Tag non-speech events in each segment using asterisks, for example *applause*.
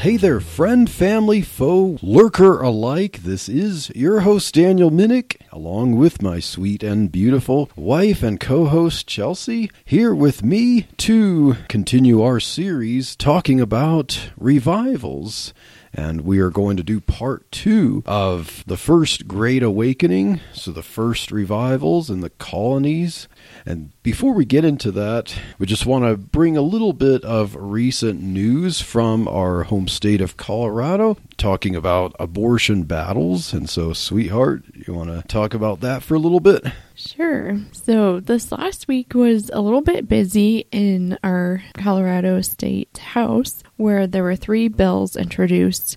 Hey there, friend, family, foe, lurker alike. This is your host, Daniel Minnick, along with my sweet and beautiful wife and co host, Chelsea, here with me to continue our series talking about revivals. And we are going to do part two of the first Great Awakening. So, the first revivals in the colonies. And before we get into that, we just want to bring a little bit of recent news from our home state of Colorado, talking about abortion battles. And so, sweetheart, you want to talk about that for a little bit? Sure. So, this last week was a little bit busy in our Colorado State House where there were three bills introduced.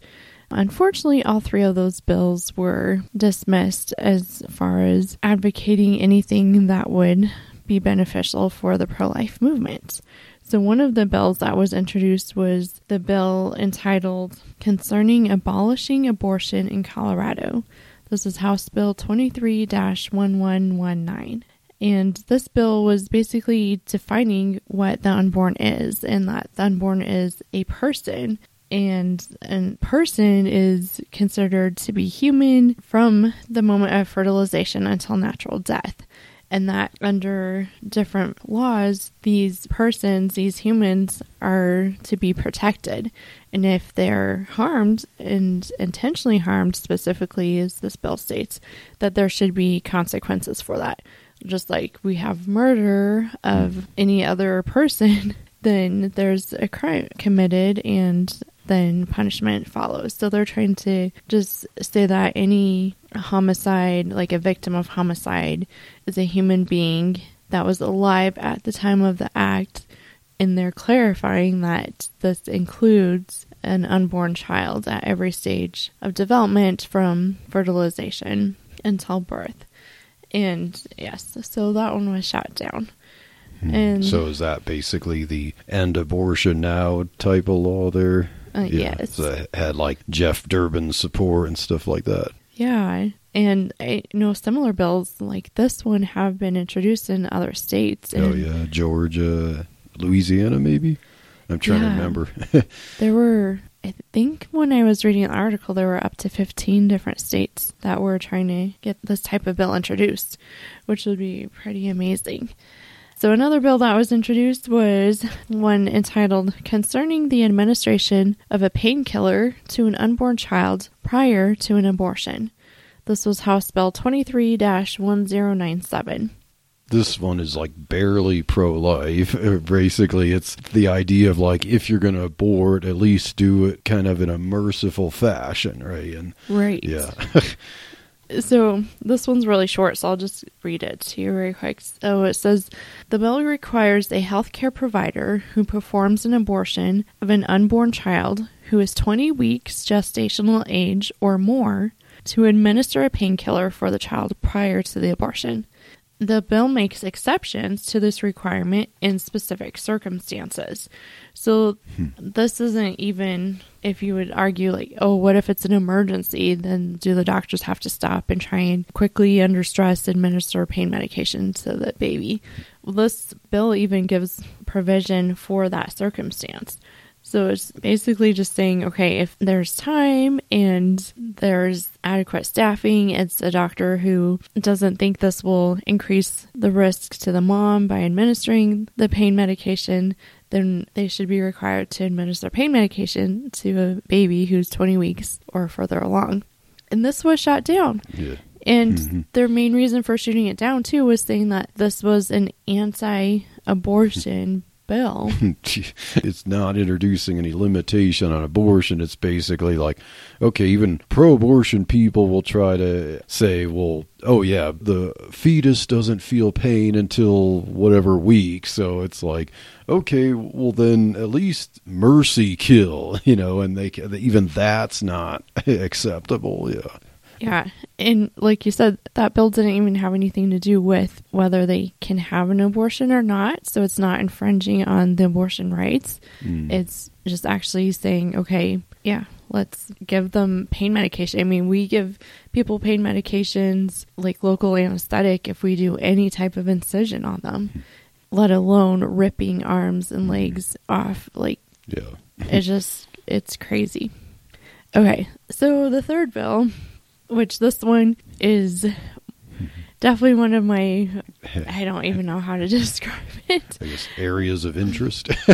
Unfortunately, all three of those bills were dismissed as far as advocating anything that would be beneficial for the pro life movement. So, one of the bills that was introduced was the bill entitled Concerning Abolishing Abortion in Colorado. This is House Bill 23 1119. And this bill was basically defining what the unborn is, and that the unborn is a person. And a person is considered to be human from the moment of fertilization until natural death and that under different laws, these persons, these humans, are to be protected. And if they're harmed and intentionally harmed, specifically, as this bill states, that there should be consequences for that. Just like we have murder of hmm. any other person, *laughs* then there's a crime committed and then punishment follows. So they're trying to just say that any homicide, like a victim of homicide, is a human being that was alive at the time of the act. And they're clarifying that this includes an unborn child at every stage of development from fertilization until birth. And yes, so that one was shot down. Hmm. And so is that basically the end abortion now type of law there? Uh, yeah, yes. So had like Jeff Durbin support and stuff like that. Yeah. And I know similar bills like this one have been introduced in other states. oh, yeah. Georgia, Louisiana, maybe? I'm trying yeah. to remember. *laughs* there were, I think when I was reading an article, there were up to 15 different states that were trying to get this type of bill introduced, which would be pretty amazing. So, another bill that was introduced was one entitled Concerning the Administration of a Painkiller to an Unborn Child Prior to an Abortion. This was House Bill 23 1097 this one is like barely pro life. *laughs* Basically, it's the idea of like if you're going to abort, at least do it kind of in a merciful fashion, right? And right, yeah. *laughs* so this one's really short, so I'll just read it to you very quick. So it says the bill requires a healthcare provider who performs an abortion of an unborn child who is 20 weeks gestational age or more to administer a painkiller for the child prior to the abortion. The bill makes exceptions to this requirement in specific circumstances. So, hmm. this isn't even if you would argue, like, oh, what if it's an emergency? Then do the doctors have to stop and try and quickly, under stress, administer pain medication to the baby? Well, this bill even gives provision for that circumstance. So it's basically just saying, okay, if there's time and there's adequate staffing, it's a doctor who doesn't think this will increase the risk to the mom by administering the pain medication, then they should be required to administer pain medication to a baby who's 20 weeks or further along. And this was shot down. Yeah. And mm-hmm. their main reason for shooting it down, too, was saying that this was an anti abortion bill. *laughs* it's not introducing any limitation on abortion. It's basically like, okay, even pro abortion people will try to say, well, oh, yeah, the fetus doesn't feel pain until whatever week. So it's like, okay, well, then at least mercy kill, *laughs* you know, and they even that's not *laughs* acceptable. Yeah. Yeah. And like you said, that bill didn't even have anything to do with whether they can have an abortion or not. So it's not infringing on the abortion rights. Mm. It's just actually saying, okay, yeah, let's give them pain medication. I mean, we give people pain medications like local anesthetic if we do any type of incision on them, let alone ripping arms and legs off. Like, yeah. it's just, it's crazy. Okay. So the third bill which this one is definitely one of my I don't *laughs* even know how to *laughs* describe it. I guess areas of interest. *laughs*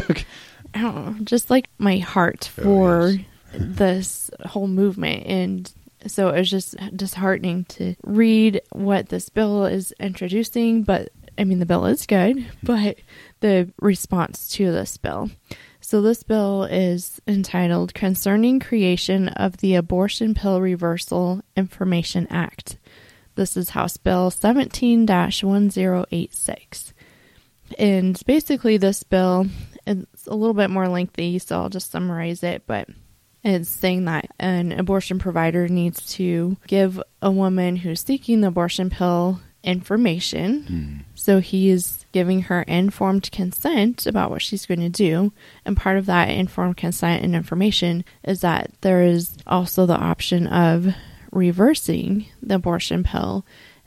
I don't know, just like my heart oh, for oh, yes. this whole movement and so it was just disheartening to read what this bill is introducing, but I mean the bill is good, mm-hmm. but the response to this bill. So, this bill is entitled Concerning Creation of the Abortion Pill Reversal Information Act. This is House Bill 17 1086. And basically, this bill is a little bit more lengthy, so I'll just summarize it. But it's saying that an abortion provider needs to give a woman who's seeking the abortion pill information. Mm. So he's giving her informed consent about what she's going to do. And part of that informed consent and information is that there is also the option of reversing the abortion pill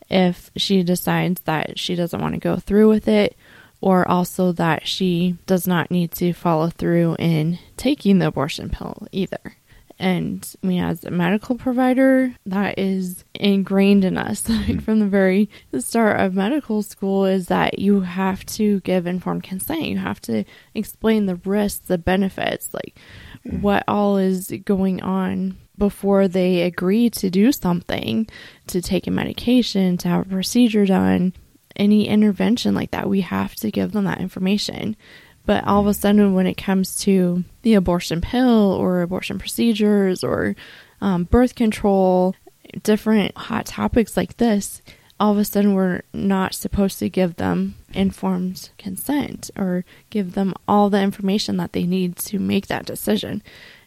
if she decides that she doesn't want to go through with it or also that she does not need to follow through in taking the abortion pill either. And I mean, as a medical provider, that is ingrained in us *laughs* like mm-hmm. from the very start of medical school is that you have to give informed consent. You have to explain the risks, the benefits, like mm-hmm. what all is going on before they agree to do something, to take a medication, to have a procedure done, any intervention like that. We have to give them that information. But all of a sudden, when it comes to the abortion pill or abortion procedures or um, birth control, different hot topics like this, all of a sudden we're not supposed to give them informed consent or give them all the information that they need to make that decision.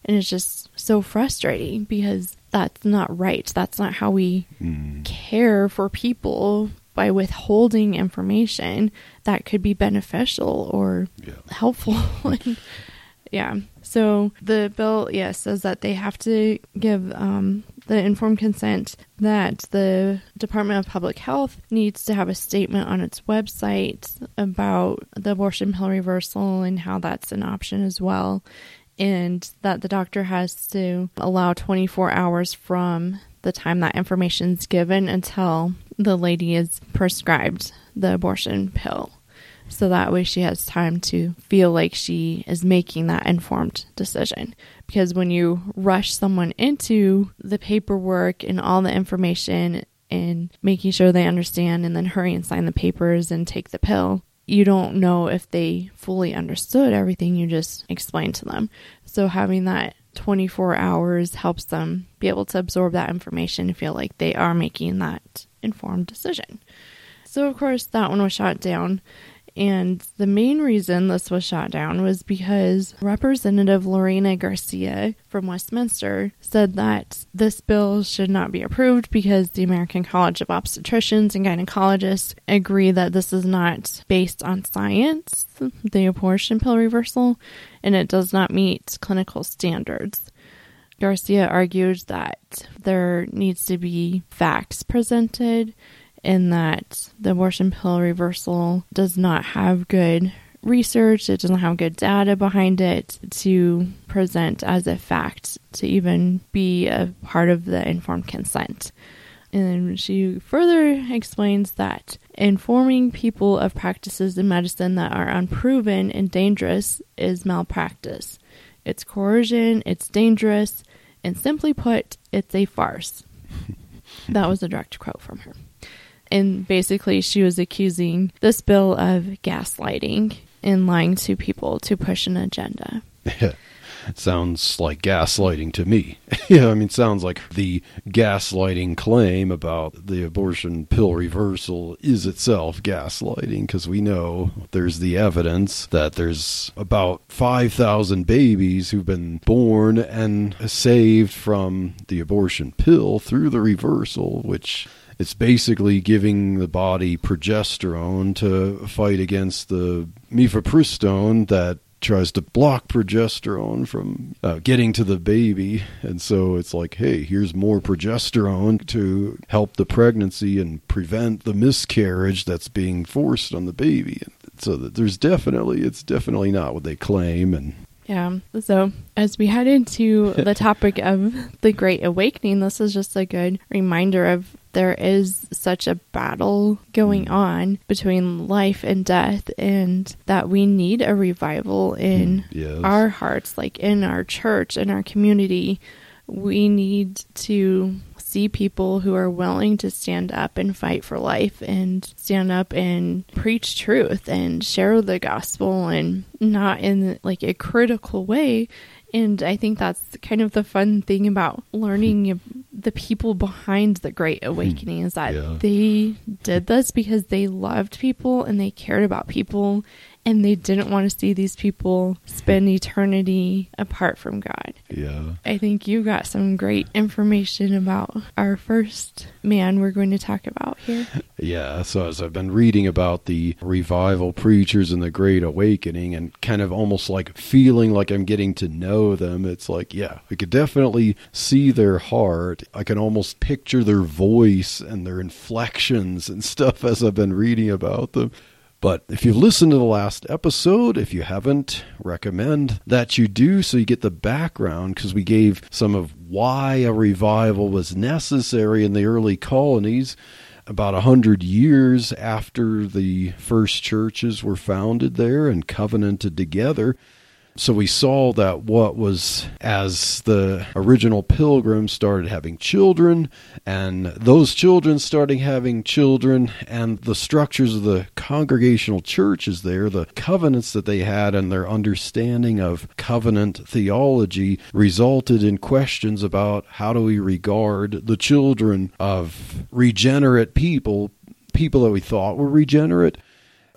And it's just so frustrating because that's not right. That's not how we mm. care for people by withholding information that could be beneficial or yeah. helpful. *laughs* yeah. So the bill, yes, yeah, says that they have to give um, the informed consent that the Department of Public Health needs to have a statement on its website about the abortion pill reversal and how that's an option as well. And that the doctor has to allow 24 hours from the time that information is given until the lady is prescribed the abortion pill. So that way she has time to feel like she is making that informed decision. Because when you rush someone into the paperwork and all the information and making sure they understand and then hurry and sign the papers and take the pill, you don't know if they fully understood everything you just explained to them. So having that 24 hours helps them be able to absorb that information and feel like they are making that informed decision. So, of course, that one was shot down. And the main reason this was shot down was because Representative Lorena Garcia from Westminster said that this bill should not be approved because the American College of Obstetricians and Gynecologists agree that this is not based on science, the abortion pill reversal, and it does not meet clinical standards. Garcia argued that there needs to be facts presented in that the abortion pill reversal does not have good research, it doesn't have good data behind it to present as a fact to even be a part of the informed consent. And she further explains that informing people of practices in medicine that are unproven and dangerous is malpractice. It's coercion, it's dangerous, and simply put, it's a farce. *laughs* that was a direct quote from her. And basically, she was accusing this bill of gaslighting and lying to people to push an agenda. sounds like gaslighting to me. *laughs* yeah, I mean, sounds like the gaslighting claim about the abortion pill reversal is itself gaslighting because we know there's the evidence that there's about 5,000 babies who've been born and saved from the abortion pill through the reversal, which it's basically giving the body progesterone to fight against the mifepristone that tries to block progesterone from uh, getting to the baby. And so it's like, hey, here's more progesterone to help the pregnancy and prevent the miscarriage that's being forced on the baby. And so there's definitely, it's definitely not what they claim. And yeah. So, as we head into *laughs* the topic of the Great Awakening, this is just a good reminder of there is such a battle going mm. on between life and death, and that we need a revival in mm, yes. our hearts, like in our church, in our community. We need to see people who are willing to stand up and fight for life and stand up and preach truth and share the gospel and not in like a critical way and I think that's kind of the fun thing about learning the people behind the Great hmm. Awakening is that yeah. they did this because they loved people and they cared about people and they didn't want to see these people spend eternity apart from God. Yeah. I think you got some great information about our first man we're going to talk about here. Yeah, so as I've been reading about the revival preachers and the Great Awakening and kind of almost like feeling like I'm getting to know them, it's like, yeah, I could definitely see their heart. I can almost picture their voice and their inflections and stuff *laughs* as I've been reading about them. But if you've listened to the last episode, if you haven't, recommend that you do so you get the background because we gave some of why a revival was necessary in the early colonies about a hundred years after the first churches were founded there and covenanted together. So we saw that what was as the original pilgrims started having children, and those children starting having children, and the structures of the congregational churches there, the covenants that they had, and their understanding of covenant theology resulted in questions about how do we regard the children of regenerate people, people that we thought were regenerate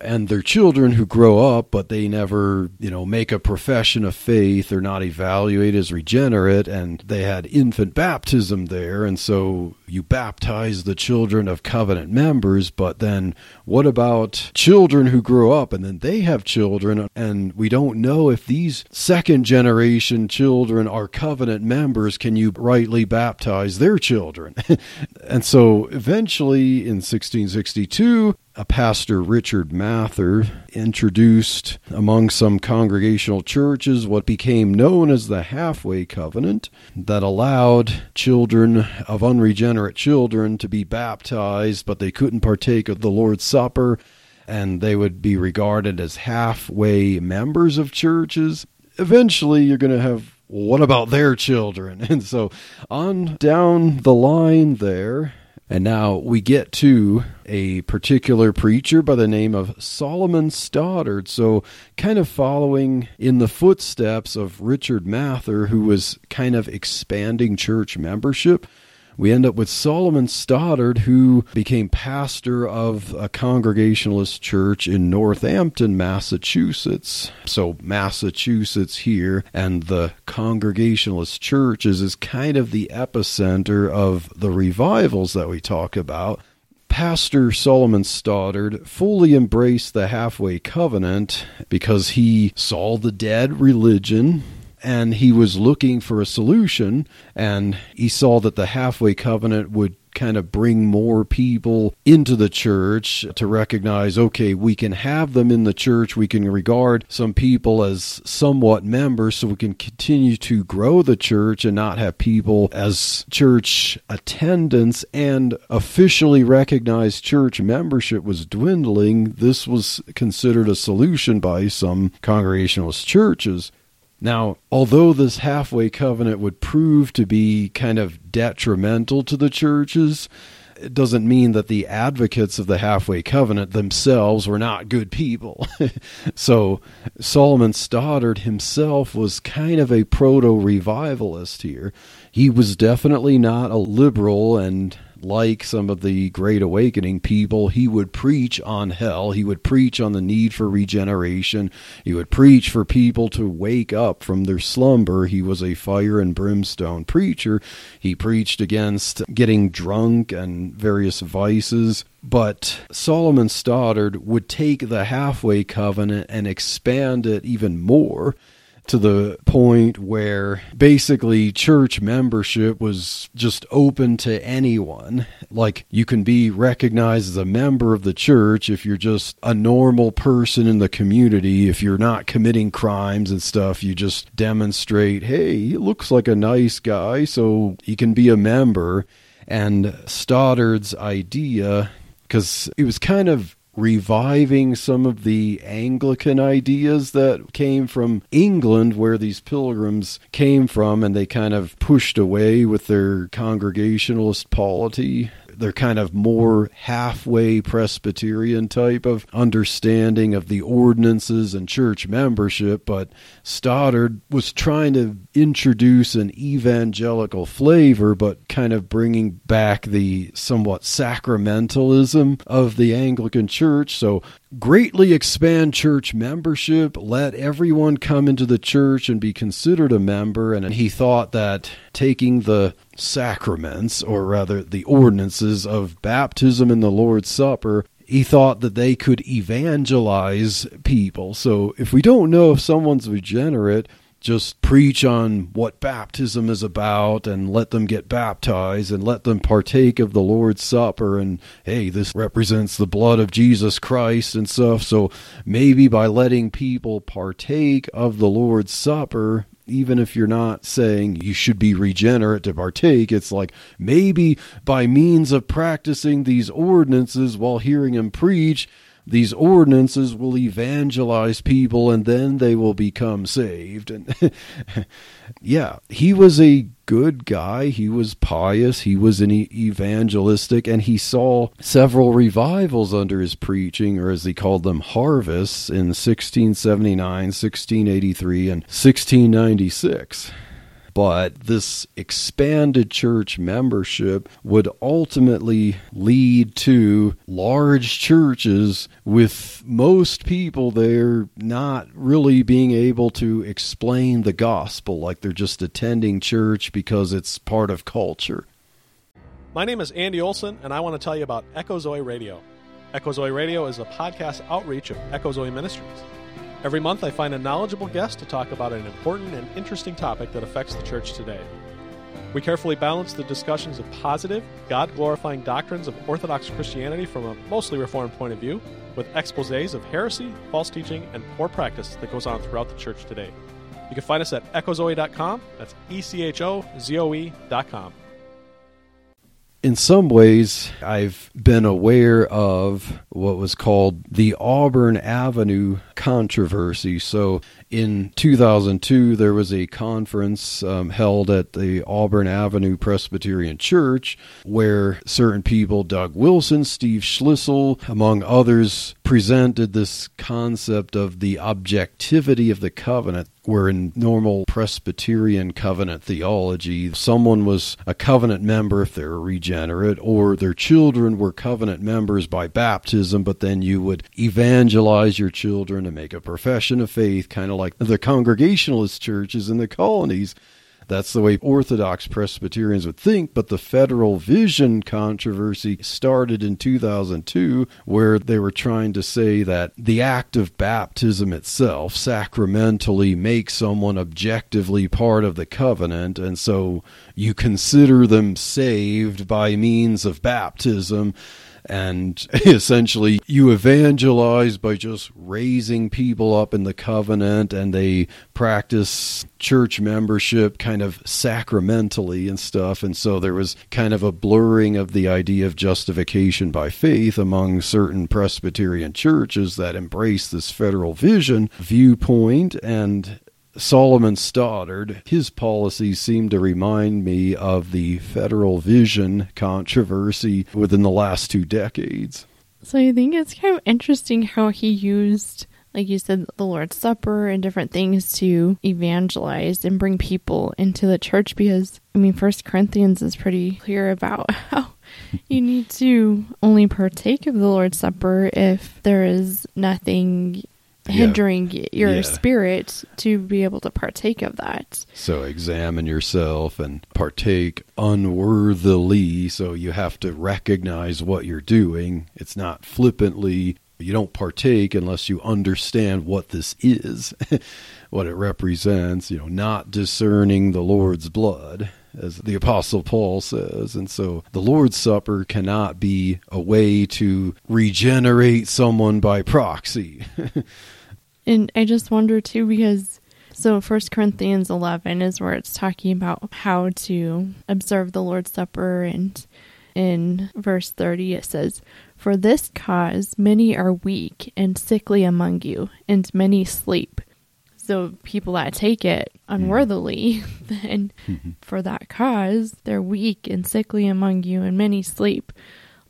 and their children who grow up, but they never, you know, make a profession of faith. They're not evaluated as regenerate, and they had infant baptism there. And so you baptize the children of covenant members, but then what about children who grow up and then they have children, and we don't know if these second generation children are covenant members? Can you rightly baptize their children? *laughs* and so eventually in 1662, a pastor, Richard Mather, introduced among some congregational churches what became known as the halfway covenant that allowed children of unregenerate children to be baptized, but they couldn't partake of the Lord's Supper and they would be regarded as halfway members of churches. Eventually, you're going to have what about their children? *laughs* And so on down the line there, and now we get to a particular preacher by the name of Solomon Stoddard. So, kind of following in the footsteps of Richard Mather, who was kind of expanding church membership we end up with Solomon Stoddard, who became pastor of a Congregationalist church in Northampton, Massachusetts. So, Massachusetts here, and the Congregationalist churches is kind of the epicenter of the revivals that we talk about. Pastor Solomon Stoddard fully embraced the halfway covenant because he saw the dead religion and he was looking for a solution and he saw that the halfway covenant would kind of bring more people into the church to recognize okay we can have them in the church. We can regard some people as somewhat members so we can continue to grow the church and not have people as church attendance and officially recognized church membership was dwindling. This was considered a solution by some congregationalist churches now, although this halfway covenant would prove to be kind of detrimental to the churches, it doesn't mean that the advocates of the halfway covenant themselves were not good people. *laughs* so Solomon Stoddard himself was kind of a proto revivalist here. He was definitely not a liberal and like some of the Great Awakening people, he would preach on hell. He would preach on the need for regeneration. He would preach for people to wake up from their slumber. He was a fire and brimstone preacher. He preached against getting drunk and various vices. But Solomon Stoddard would take the halfway covenant and expand it even more to the point where basically church membership was just open to anyone. Like you can be recognized as a member of the church if you're just a normal person in the community. If you're not committing crimes and stuff, you just demonstrate, hey, he looks like a nice guy, so he can be a member. And Stoddard's idea, because it was kind of reviving some of the Anglican ideas that came from England, where these pilgrims came from, and they kind of pushed away with their Congregationalist polity they're kind of more halfway Presbyterian type of understanding of the ordinances and church membership, but Stoddard was trying to introduce an evangelical flavor, but kind of bringing back the somewhat sacramentalism of the Anglican Church. So greatly expand church membership, let everyone come into the church and be considered a member. And he thought that taking the sacraments, or rather the ordinances of baptism and the Lord's Supper, he thought that they could evangelize people. So if we don't know if someone's regenerate, just preach on what baptism is about and let them get baptized and let them partake of the Lord's Supper. And hey, this represents the blood of Jesus Christ and stuff. So maybe by letting people partake of the Lord's Supper, even if you're not saying you should be regenerate to partake, it's like maybe by means of practicing these ordinances while hearing him preach, these ordinances will evangelize people and then they will become saved. And *laughs* yeah, he was a good guy. He was pious. He was an evangelistic, and he saw several revivals under his preaching, or as he called them, harvests in 1679, 1683, and 1696 but this expanded church membership would ultimately lead to large churches with most people there not really being able to explain the gospel like they're just attending church because it's part of culture. My name is Andy Olson, and I want to tell you about Echo Zoe Radio. Echo Zoe Radio is a podcast outreach of Echo Zoe Ministries. Every month, I find a knowledgeable guest to talk about an important and interesting topic that affects the church today. We carefully balance the discussions of positive, God glorifying doctrines of Orthodox Christianity from a mostly Reformed point of view with exposes of heresy, false teaching, and poor practice that goes on throughout the church today. You can find us at echozoe.com. That's E C H O Z O E.com in some ways, I've been aware of what was called the Auburn Avenue controversy. So in 2002, there was a conference um, held at the Auburn Avenue Presbyterian Church where certain people, Doug Wilson, Steve Schlissel, among others, presented this concept of the objectivity of the covenant where in normal Presbyterian covenant theology, someone was a covenant member if they're regenerate, or their children were covenant members by baptism, but then you would evangelize your children and make a profession of faith, kind of like the Congregationalist churches in the colonies. That's the way Orthodox Presbyterians would think, but the federal vision controversy started in 2002, where they were trying to say that the act of baptism itself sacramentally makes someone objectively part of the covenant, and so you consider them saved by means of baptism and *laughs* essentially you evangelize by just raising people up in the covenant and they practice church membership kind of sacramentally and stuff. And so there was kind of a blurring of the idea of justification by faith among certain presbyterian churches that embrace this federal vision viewpoint. And Solomon Stoddard, his policies seem to remind me of the federal vision controversy within the last two decades. So I think it's kind of interesting how he used, like you said, the Lord's Supper and different things to evangelize and bring people into the church because, I mean, First Corinthians is pretty clear about *laughs* how you need to only partake of the Lord's Supper if there is nothing hindering your Yeah. spirit to be able to partake of that. So examine yourself and partake unworthily. So you have to recognize what you're doing. It's not flippantly. You don't partake unless you understand what this is, *laughs* what it represents, you know, not discerning the Lord's blood, as the Apostle Paul says. And so the Lord's Supper cannot be a way to regenerate someone by proxy. *laughs* And I just wonder too because so First Corinthians 11 is where it's talking about how to observe the Lord's Supper and in verse 30 it says for this cause many are weak and sickly among you and many sleep. So people that take it unworthily *laughs* then mm-hmm. for that cause they're weak and sickly among you and many sleep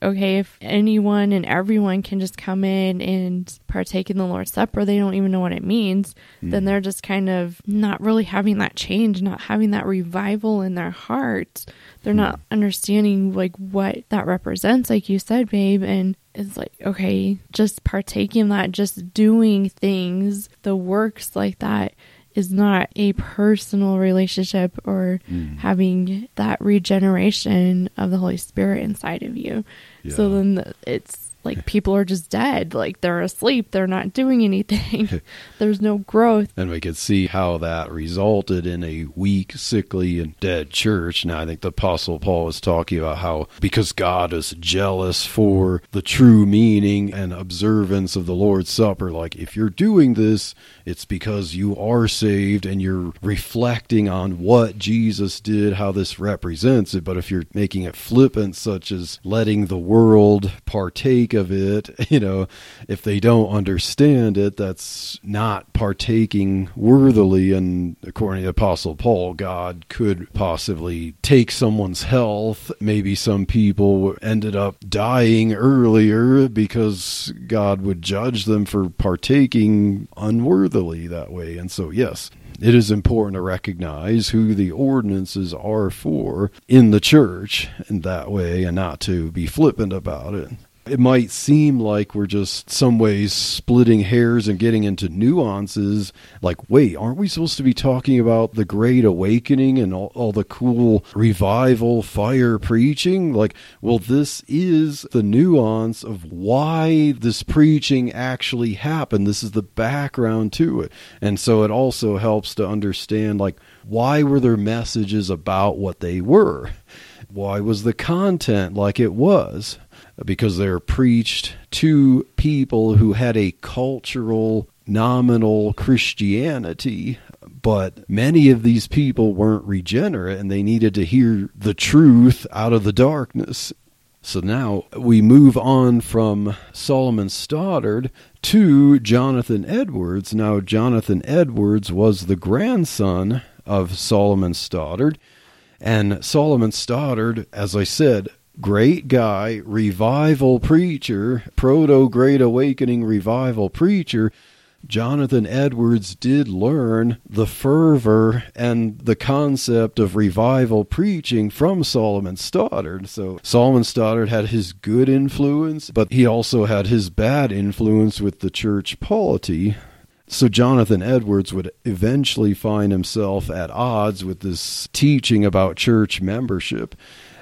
okay, if anyone and everyone can just come in and partake in the Lord's Supper, they don't even know what it means, then mm. they're just kind of not really having that change, not having that revival in their heart. They're mm. not understanding like what that represents, like you said, babe. And it's like, okay, just partaking that, just doing things, the works like that is not a personal relationship or mm. having that regeneration of the Holy Spirit inside of you. So then the, it's like people are just dead. Like they're asleep. They're not doing anything. *laughs* There's no growth. And we could see how that resulted in a weak, sickly, and dead church. Now, I think the Apostle Paul was talking about how because God is jealous for the true meaning and observance of the Lord's Supper, like if you're doing this, it's because you are saved and you're reflecting on what Jesus did, how this represents it. But if you're making it flippant, such as letting the world partake of it, *laughs* you know, if they don't understand it, that's not partaking worthily. And according to Apostle Paul, God could possibly take someone's health. Maybe some people ended up dying earlier because God would judge them for partaking unworthily that way. And so, yes, it is important to recognize who the ordinances are for in the church in that way and not to be flippant about it. It might seem like we're just some ways splitting hairs and getting into nuances. Like, wait, aren't we supposed to be talking about the Great Awakening and all, all the cool revival fire preaching? Like, well, this is the nuance of why this preaching actually happened. This is the background to it. And so it also helps to understand, like, why were there messages about what they were? Why was the content like it was? Because they're preached to people who had a cultural, nominal Christianity. But many of these people weren't regenerate and they needed to hear the truth out of the darkness. So now we move on from Solomon Stoddard to Jonathan Edwards. Now, Jonathan Edwards was the grandson of Solomon Stoddard. And Solomon Stoddard, as I said, great guy, revival preacher, proto Great Awakening revival preacher. Jonathan Edwards did learn the fervor and the concept of revival preaching from Solomon Stoddard. So Solomon Stoddard had his good influence, but he also had his bad influence with the church polity. So Jonathan Edwards would eventually find himself at odds with this teaching about church membership.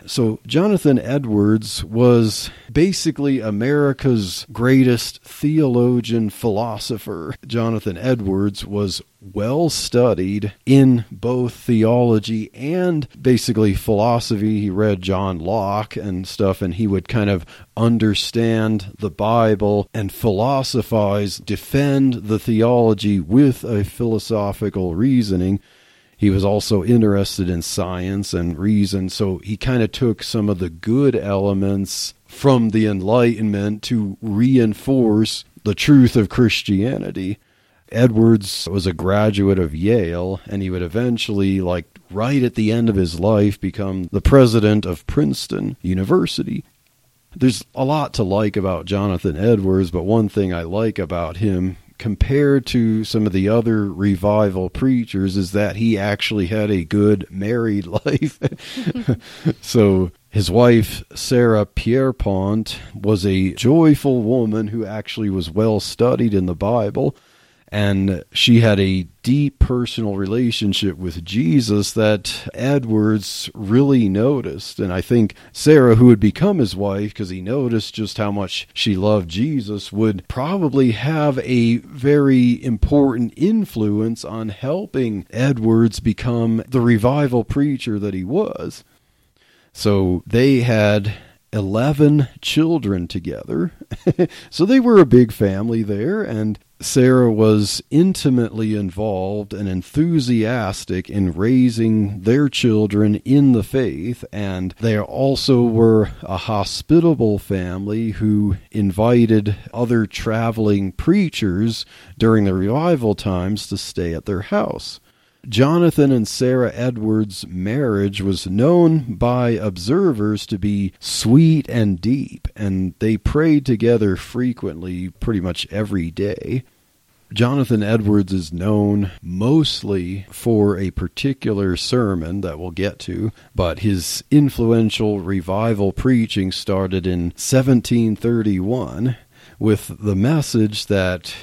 So, Jonathan Edwards was basically America's greatest theologian philosopher. Jonathan Edwards was well studied in both theology and basically philosophy. He read John Locke and stuff, and he would kind of understand the Bible and philosophize, defend the theology with a philosophical reasoning. He was also interested in science and reason, so he kind of took some of the good elements from the Enlightenment to reinforce the truth of Christianity. Edwards was a graduate of Yale, and he would eventually, like right at the end of his life, become the president of Princeton University. There's a lot to like about Jonathan Edwards, but one thing I like about him compared to some of the other revival preachers is that he actually had a good married *laughs* life. *laughs* so his wife, Sarah Pierpont, was a joyful woman who actually was well studied in the Bible and she had a deep personal relationship with Jesus that Edwards really noticed. And I think Sarah, who would become his wife because he noticed just how much she loved Jesus, would probably have a very important influence on helping Edwards become the revival preacher that he was. So they had 11 children together. *laughs* so they were a big family there, and Sarah was intimately involved and enthusiastic in raising their children in the faith, and they also were a hospitable family who invited other traveling preachers during the revival times to stay at their house. Jonathan and Sarah Edwards' marriage was known by observers to be sweet and deep, and they prayed together frequently, pretty much every day. Jonathan Edwards is known mostly for a particular sermon that we'll get to, but his influential revival preaching started in 1731 with the message that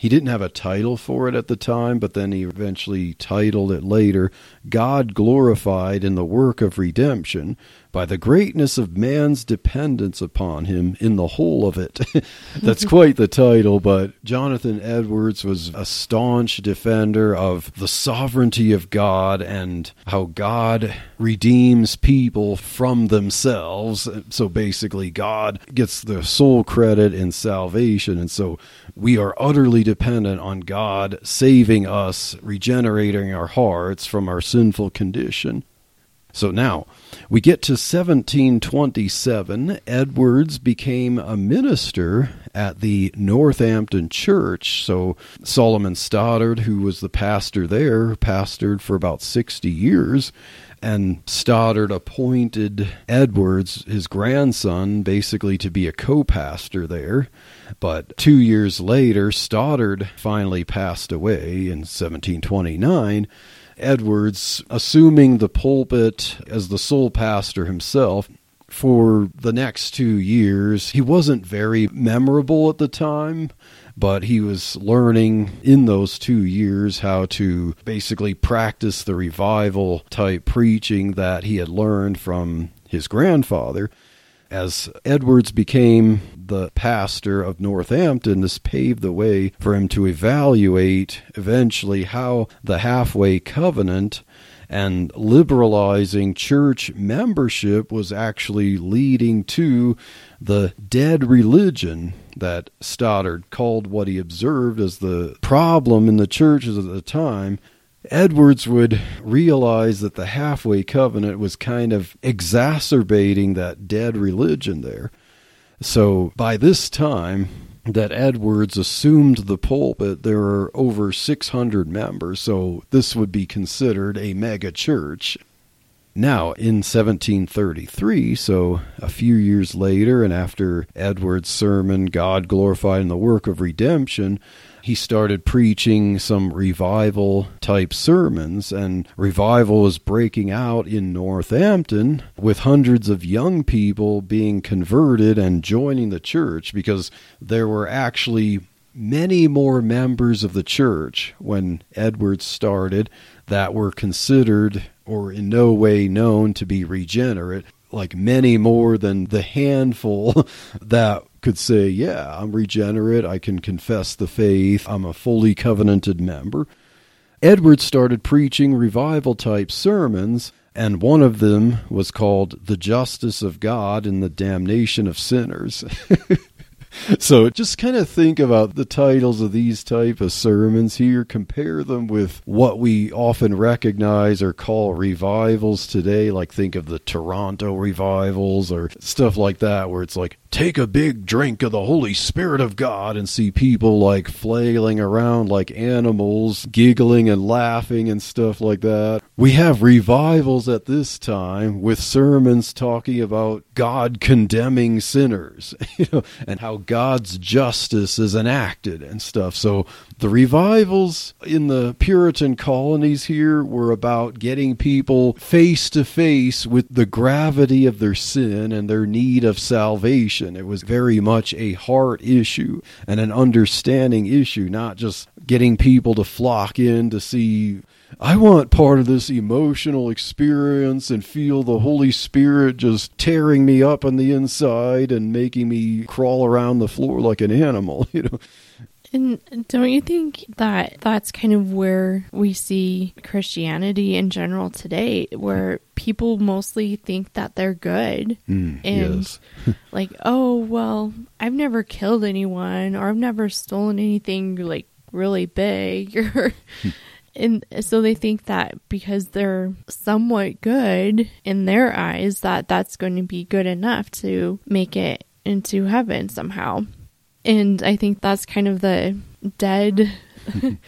he didn't have a title for it at the time, but then he eventually titled it later God Glorified in the Work of Redemption by the greatness of man's dependence upon him in the whole of it. *laughs* That's quite the title, but Jonathan Edwards was a staunch defender of the sovereignty of God and how God redeems people from themselves. So basically, God gets the sole credit in salvation, and so we are utterly dependent on God saving us, regenerating our hearts from our sinful condition. So now, we get to 1727. Edwards became a minister at the Northampton Church. So Solomon Stoddard, who was the pastor there, pastored for about 60 years. And Stoddard appointed Edwards, his grandson, basically to be a co pastor there. But two years later, Stoddard finally passed away in 1729 Edwards assuming the pulpit as the sole pastor himself for the next two years. He wasn't very memorable at the time, but he was learning in those two years how to basically practice the revival type preaching that he had learned from his grandfather. As Edwards became the pastor of Northampton, this paved the way for him to evaluate eventually how the halfway covenant and liberalizing church membership was actually leading to the dead religion that Stoddard called what he observed as the problem in the churches at the time Edwards would realize that the halfway covenant was kind of exacerbating that dead religion there. So by this time that Edwards assumed the pulpit, there were over 600 members, so this would be considered a mega church. Now, in 1733, so a few years later, and after Edwards' sermon, God Glorified in the Work of Redemption, he started preaching some revival type sermons, and revival was breaking out in Northampton with hundreds of young people being converted and joining the church because there were actually many more members of the church when Edwards started that were considered or in no way known to be regenerate like many more than the handful *laughs* that could say, Yeah, I'm regenerate. I can confess the faith. I'm a fully covenanted member. Edwards started preaching revival type sermons, and one of them was called The Justice of God and the Damnation of Sinners. *laughs* so just kind of think about the titles of these type of sermons here compare them with what we often recognize or call revivals today like think of the toronto revivals or stuff like that where it's like take a big drink of the Holy Spirit of God and see people like flailing around like animals, giggling and laughing and stuff like that. We have revivals at this time with sermons talking about God condemning sinners, *laughs* you know, and how God's justice is enacted and stuff. So the revivals in the Puritan colonies here were about getting people face to face with the gravity of their sin and their need of salvation. It was very much a heart issue and an understanding issue, not just getting people to flock in to see I want part of this emotional experience and feel the Holy Spirit just tearing me up on the inside and making me crawl around the floor like an animal, *laughs* you know. And don't you think that that's kind of where we see Christianity in general today, where people mostly think that they're good? Mm, and yes. *laughs* like, oh, well, I've never killed anyone or I've never stolen anything like really big *laughs* or. And so they think that because they're somewhat good in their eyes, that that's going to be good enough to make it into heaven somehow. And I think that's kind of the dead *laughs*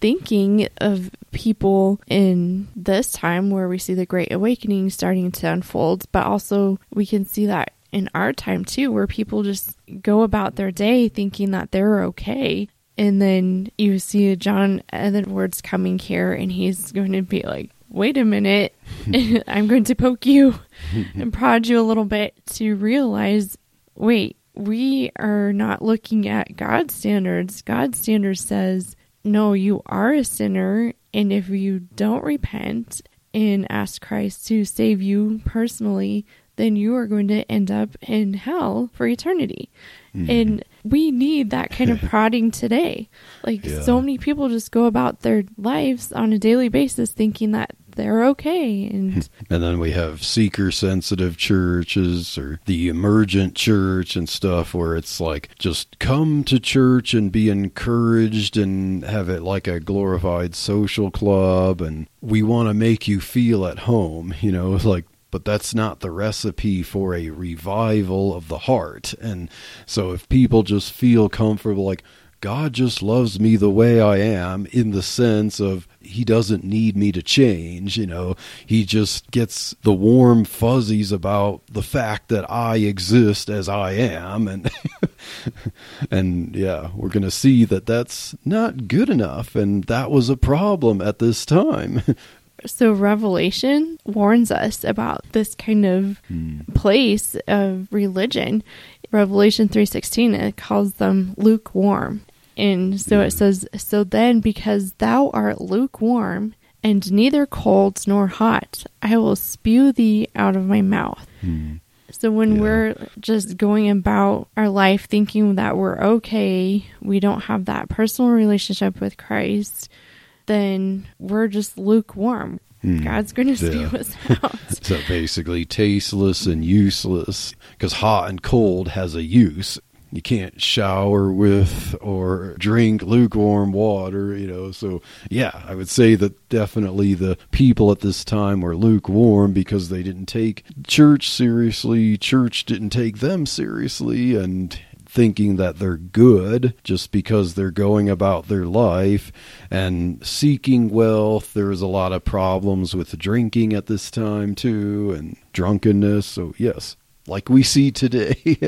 thinking of people in this time where we see the Great Awakening starting to unfold, but also we can see that in our time too, where people just go about their day thinking that they're okay. And then you see John Edwards coming here and he's going to be like, wait a minute, *laughs* I'm going to poke you *laughs* and prod you a little bit to realize wait, we are not looking at God's standards. God's standards says, no, you are a sinner. And if you don't repent and ask Christ to save you personally, then you are going to end up in hell for eternity. Mm. And we need that kind of *laughs* prodding today. Like Yeah. so many people just go about their lives on a daily basis thinking that they're okay and *laughs* And then we have seeker sensitive churches or the emergent church and stuff where it's like just come to church and be encouraged and have it like a glorified social club and we want to make you feel at home, you know, *laughs* like but that's not the recipe for a revival of the heart. And so if people just feel comfortable like God just loves me the way I am in the sense of he doesn't need me to change, you know. He just gets the warm fuzzies about the fact that I exist as I am and *laughs* and yeah, we're going to see that that's not good enough and that was a problem at this time. *laughs* so revelation warns us about this kind of hmm. place of religion revelation 3.16 it calls them lukewarm and so it says so then because thou art lukewarm and neither cold nor hot i will spew thee out of my mouth so when Yeah. we're just going about our life thinking that we're okay, we don't have that personal relationship with Christ, then we're just lukewarm. God's going to spew Hmm. Yeah. us *laughs* out. So basically, tasteless and useless because hot and cold has a use. You can't shower with or drink lukewarm water, you know. So, yeah, I would say that definitely the people at this time were lukewarm because they didn't take church seriously. Church didn't take them seriously, and thinking that they're good just because they're going about their life and seeking wealth. There's a lot of problems with drinking at this time, too, and drunkenness. So, yes, like we see today,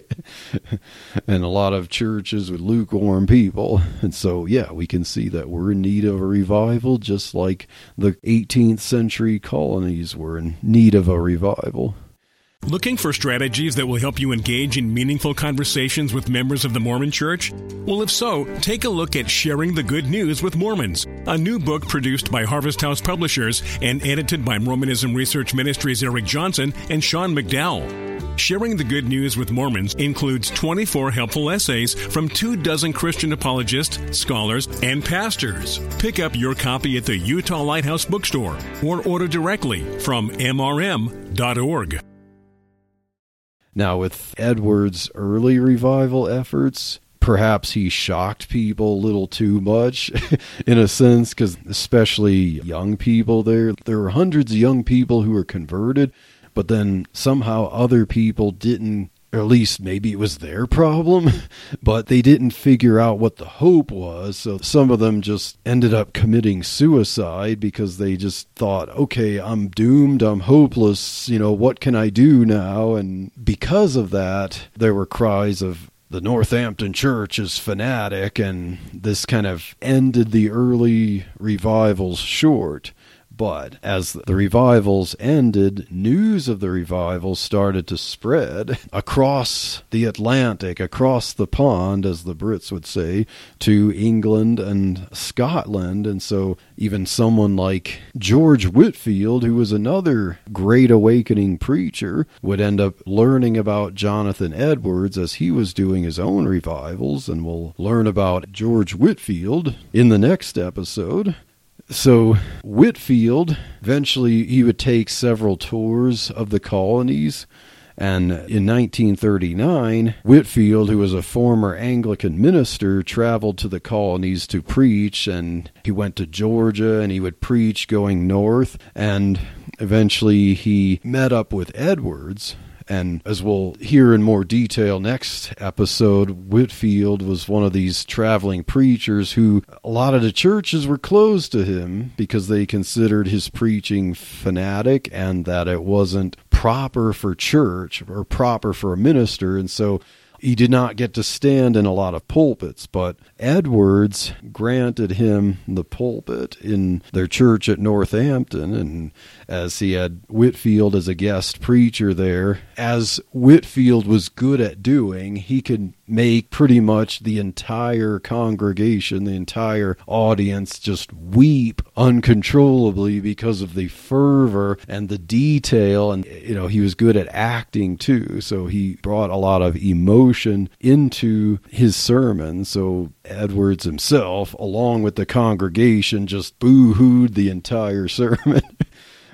*laughs* and a lot of churches with lukewarm people. And so, yeah, we can see that we're in need of a revival, just like the 18th century colonies were in need of a revival. Looking for strategies that will help you engage in meaningful conversations with members of the Mormon Church? Well, if so, take a look at Sharing the Good News with Mormons, a new book produced by Harvest House Publishers and edited by Mormonism Research Ministries Eric Johnson and Sean McDowell. Sharing the Good News with Mormons includes 24 helpful essays from two dozen Christian apologists, scholars, and pastors. Pick up your copy at the Utah Lighthouse Bookstore or order directly from mrm.org. Now, with Edwards' early revival efforts, perhaps he shocked people a little too much *laughs* in a sense, because especially young people there, there were hundreds of young people who were converted, but then somehow other people didn't or at least maybe it was their problem, *laughs* but they didn't figure out what the hope was. So some of them just ended up committing suicide because they just thought, okay, I'm doomed, I'm hopeless, you know, what can I do now? And because of that, there were cries of, the Northampton church is fanatic, and this kind of ended the early revivals short. But as the revivals ended, news of the revivals started to spread across the Atlantic, across the pond, as the Brits would say, to England and Scotland. And so even someone like George Whitefield, who was another great awakening preacher, would end up learning about Jonathan Edwards as he was doing his own revivals. And we'll learn about George Whitefield in the next episode. So Whitefield eventually he would take several tours of the colonies. And in 1939, Whitefield, who was a former Anglican minister, traveled to the colonies to preach. And he went to Georgia and he would preach going north. And eventually he met up with Edwards, and as we'll hear in more detail next episode, Whitefield was one of these traveling preachers who a lot of the churches were closed to him because they considered his preaching fanatic and that it wasn't proper for church or proper for a minister. And so he did not get to stand in a lot of pulpits, but Edwards granted him the pulpit in their church at Northampton, and as he had Whitefield as a guest preacher there, as Whitefield was good at doing, he could make pretty much the entire congregation, the entire audience just weep uncontrollably because of the fervor and the detail. And, you know, he was good at acting too. So he brought a lot of emotion into his sermon. So Edwards himself, along with the congregation, just boo hooed the entire *laughs* sermon.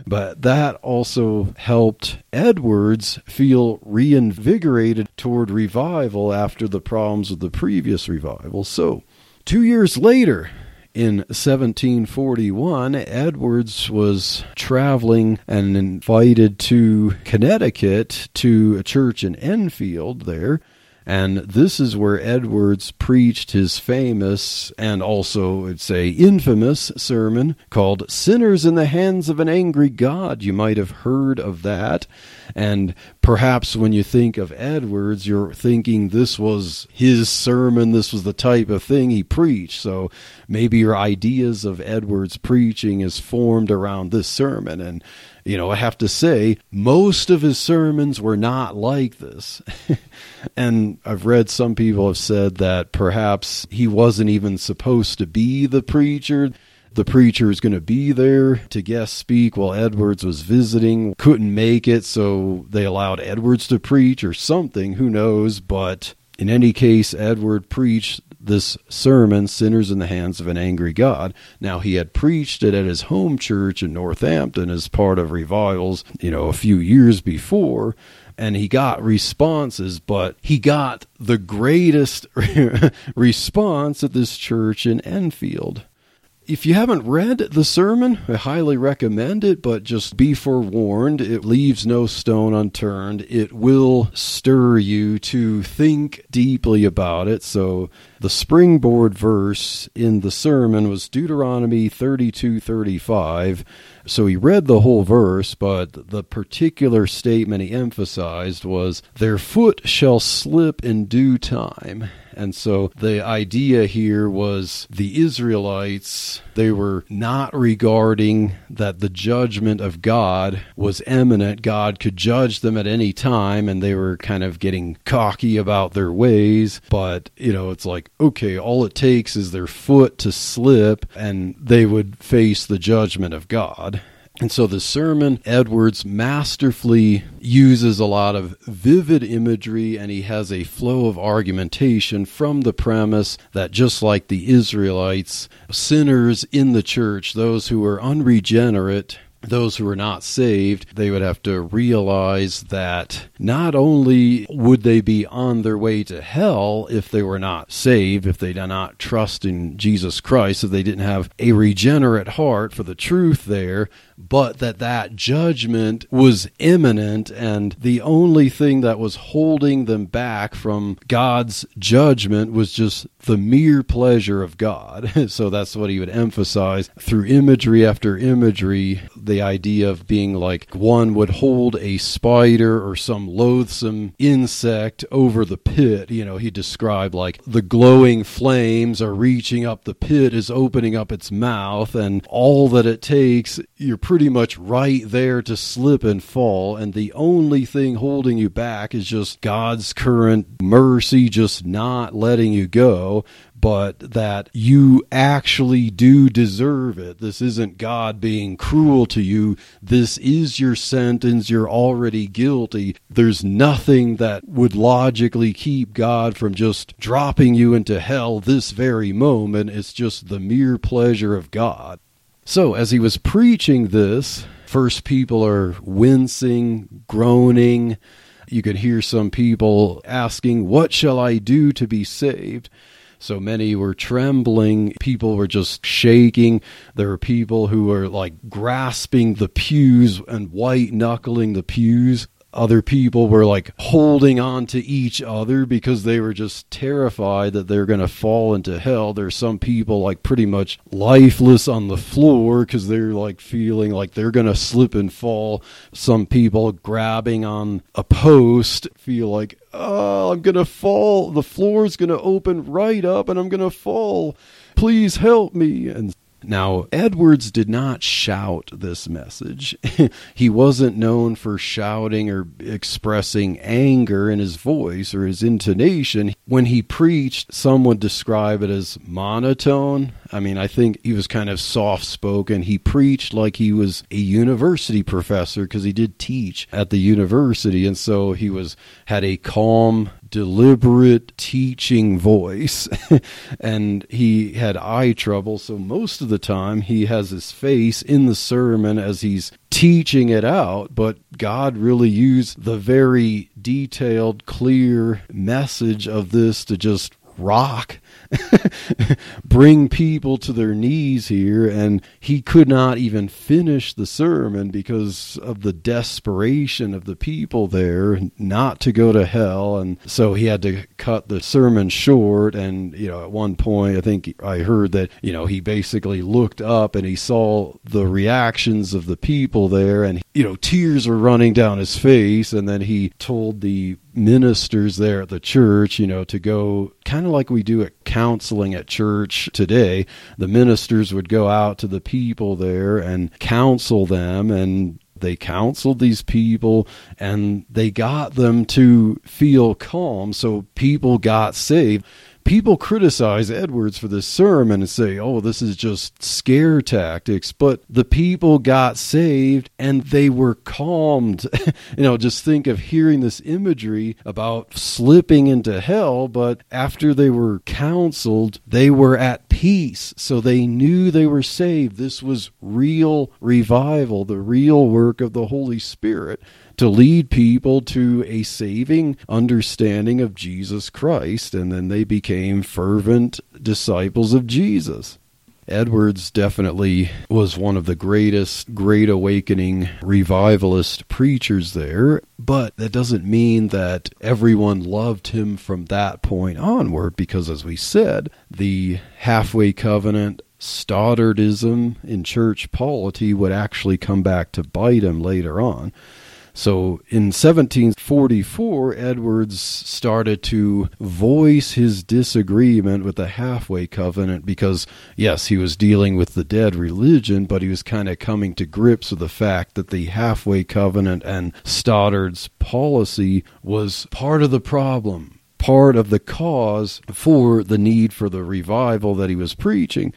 But that also helped Edwards feel reinvigorated toward revival after the problems of the previous revival. So, two years later, in 1741, Edwards was traveling and invited to Connecticut to a church in Enfield there and this is where Edwards preached his famous and also, I'd say, infamous sermon called Sinners in the Hands of an Angry God. You might have heard of that. And perhaps when you think of Edwards, you're thinking this was his sermon, this was the type of thing he preached. So maybe your ideas of Edwards' preaching is formed around this sermon. And you know, I have to say, most of his sermons were not like this. *laughs* and I've read some people have said that perhaps he wasn't even supposed to be the preacher. The preacher is going to be there to guest speak while Edwards was visiting, couldn't make it, so they allowed Edwards to preach or something, who knows. But in any case, Edward preached this sermon, Sinners in the Hands of an Angry God. Now, he had preached it at his home church in Northampton as part of revivals, you know, a few years before and he got responses, but he got the greatest *laughs* response at this church in Enfield if you haven't read the sermon, I highly recommend it, but just be forewarned, it leaves no stone unturned. It will stir you to think deeply about it. So, the springboard verse in the sermon was Deuteronomy 32:35. So he read the whole verse, but the particular statement he emphasized was their foot shall slip in due time. And so the idea here was the Israelites, they were not regarding that the judgment of God was imminent. God could judge them at any time, and they were kind of getting cocky about their ways. But, you know, it's like, okay, all it takes is their foot to slip, and they would face the judgment of God. And so the sermon, Edwards masterfully uses a lot of vivid imagery and he has a flow of argumentation from the premise that just like the Israelites, sinners in the church, those who are unregenerate, those who are not saved, they would have to realize that not only would they be on their way to hell if they were not saved, if they did not trust in Jesus Christ, if they didn't have a regenerate heart for the truth there, but that that judgment was imminent and the only thing that was holding them back from God's judgment was just the mere pleasure of God. *laughs* so that's what he would emphasize through imagery after imagery the idea of being like one would hold a spider or some loathsome insect over the pit. You know, he described like the glowing flames are reaching up the pit, is opening up its mouth, and all that it takes, you're pretty much right there to slip and fall. And the only thing holding you back is just God's current mercy, just not letting you go but that you actually do deserve it. This isn't God being cruel to you. This is your sentence. You're already guilty. There's nothing that would logically keep God from just dropping you into hell this very moment. It's just the mere pleasure of God. So, as he was preaching this, first people are wincing, groaning. You could hear some people asking, What shall I do to be saved? So many were trembling. People were just shaking. There were people who were like grasping the pews and white knuckling the pews other people were like holding on to each other because they were just terrified that they're going to fall into hell. There's some people like pretty much lifeless on the floor because they're like feeling like they're going to slip and fall. Some people grabbing on a post feel like, oh, I'm going to fall. The floor's going to open right up and I'm going to fall. Please help me. And now, Edwards did not shout this message. *laughs* he wasn't known for shouting or expressing anger in his voice or his intonation. When he preached, some would describe it as monotone. I mean, I think he was kind of soft spoken. He preached like he was a university professor because he did teach at the university, and so he was had a calm, deliberate teaching voice. *laughs* and he had eye trouble, so most of the time he has his face in the sermon as he's teaching it out, but God really used the very detailed, clear message of this to just rock *laughs* bring people to their knees here and he could not even finish the sermon because of the desperation of the people there not to go to hell. And so he had to cut the sermon short. And you know at one point i think i heard that you know he basically looked up and he saw the reactions of the people there. And you know tears were running down his face. And then he told the ministers there at the church, you know, to go kind of like we do at counseling at church today. The ministers would go out to the people there and counsel them and they counseled these people and they got them to feel calm so people got saved people criticize Edwards for this sermon and say, oh, this is just scare tactics. But the people got saved and they were calmed. *laughs* you know, just think of hearing this imagery about slipping into hell, but after they were counseled, they were at peace. So they knew they were saved. This was real revival, the real work of the Holy Spirit to lead people to a saving understanding of Jesus Christ, and then they became fervent disciples of Jesus. Edwards definitely was one of the greatest Great Awakening revivalist preachers there, but that doesn't mean that everyone loved him from that point onward, because as we said, the halfway covenant Stoddardism in church polity would actually come back to bite him later on. So in 1744, Edwards started to voice his disagreement with the halfway covenant because, yes, he was dealing with the dead religion, but he was kind of coming to grips with the fact that the halfway covenant and Stoddard's policy was part of the problem, part of the cause for the need for the revival that he was preaching.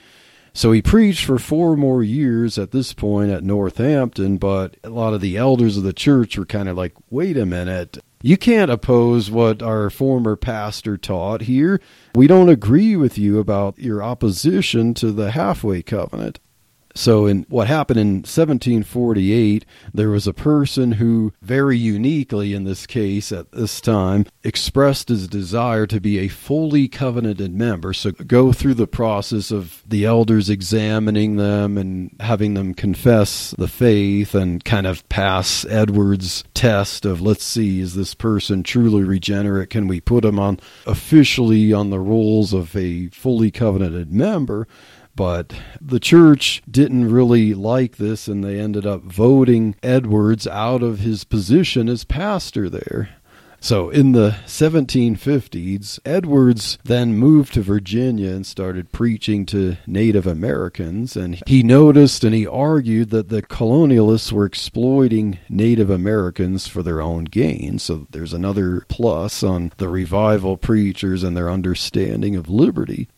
So he preached for four more years at this point at Northampton, but a lot of the elders of the church were kind of like, wait a minute. You can't oppose what our former pastor taught here. We don't agree with you about your opposition to the halfway covenant. So, in what happened in 1748, there was a person who, very uniquely in this case at this time, expressed his desire to be a fully covenanted member. So, go through the process of the elders examining them and having them confess the faith and kind of pass Edward's test of let's see, is this person truly regenerate? Can we put him on officially on the rolls of a fully covenanted member? But the church didn't really like this, and they ended up voting Edwards out of his position as pastor there. So in the 1750s, Edwards then moved to Virginia and started preaching to Native Americans. And he noticed and he argued that the colonialists were exploiting Native Americans for their own gain. So there's another plus on the revival preachers and their understanding of liberty.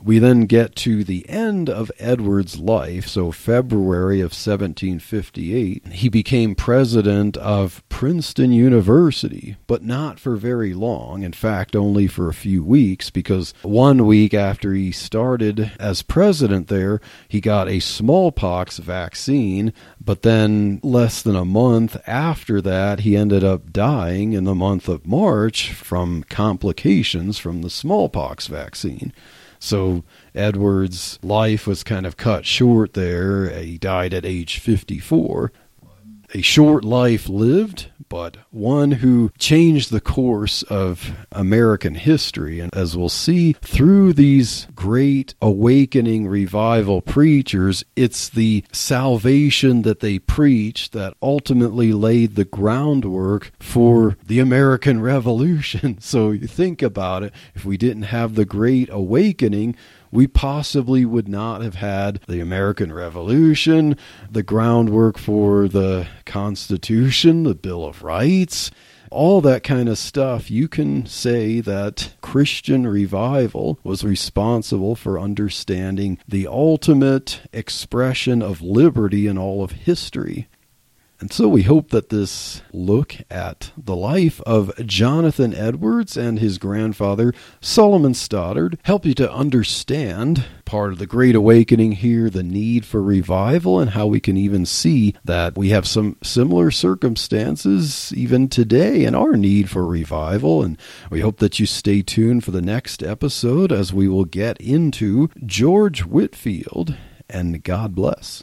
We then get to the end of Edward's life, so February of 1758. He became president of Princeton University, but not for very long. In fact, only for a few weeks, because one week after he started as president there, he got a smallpox vaccine, but then less than a month after that, he ended up dying in the month of March from complications from the smallpox vaccine. So Edward's life was kind of cut short there. He died at age 54. A short life lived, but one who changed the course of American history. And as we'll see through these great awakening revival preachers, it's the salvation that they preached that ultimately laid the groundwork for the American *laughs* Revolution. So you think about it, if we didn't have the great awakening, we possibly would not have had the American Revolution, the groundwork for the Constitution, the Bill of Rights, all that kind of stuff. You can say that Christian revival was responsible for understanding the ultimate expression of liberty in all of history. And so we hope that this look at the life of Jonathan Edwards and his grandfather Solomon Stoddard help you to understand part of the Great Awakening here, the need for revival, and how we can even see that we have some similar circumstances even today in our need for revival. And we hope that you stay tuned for the next episode as we will get into George Whitefield. And God bless.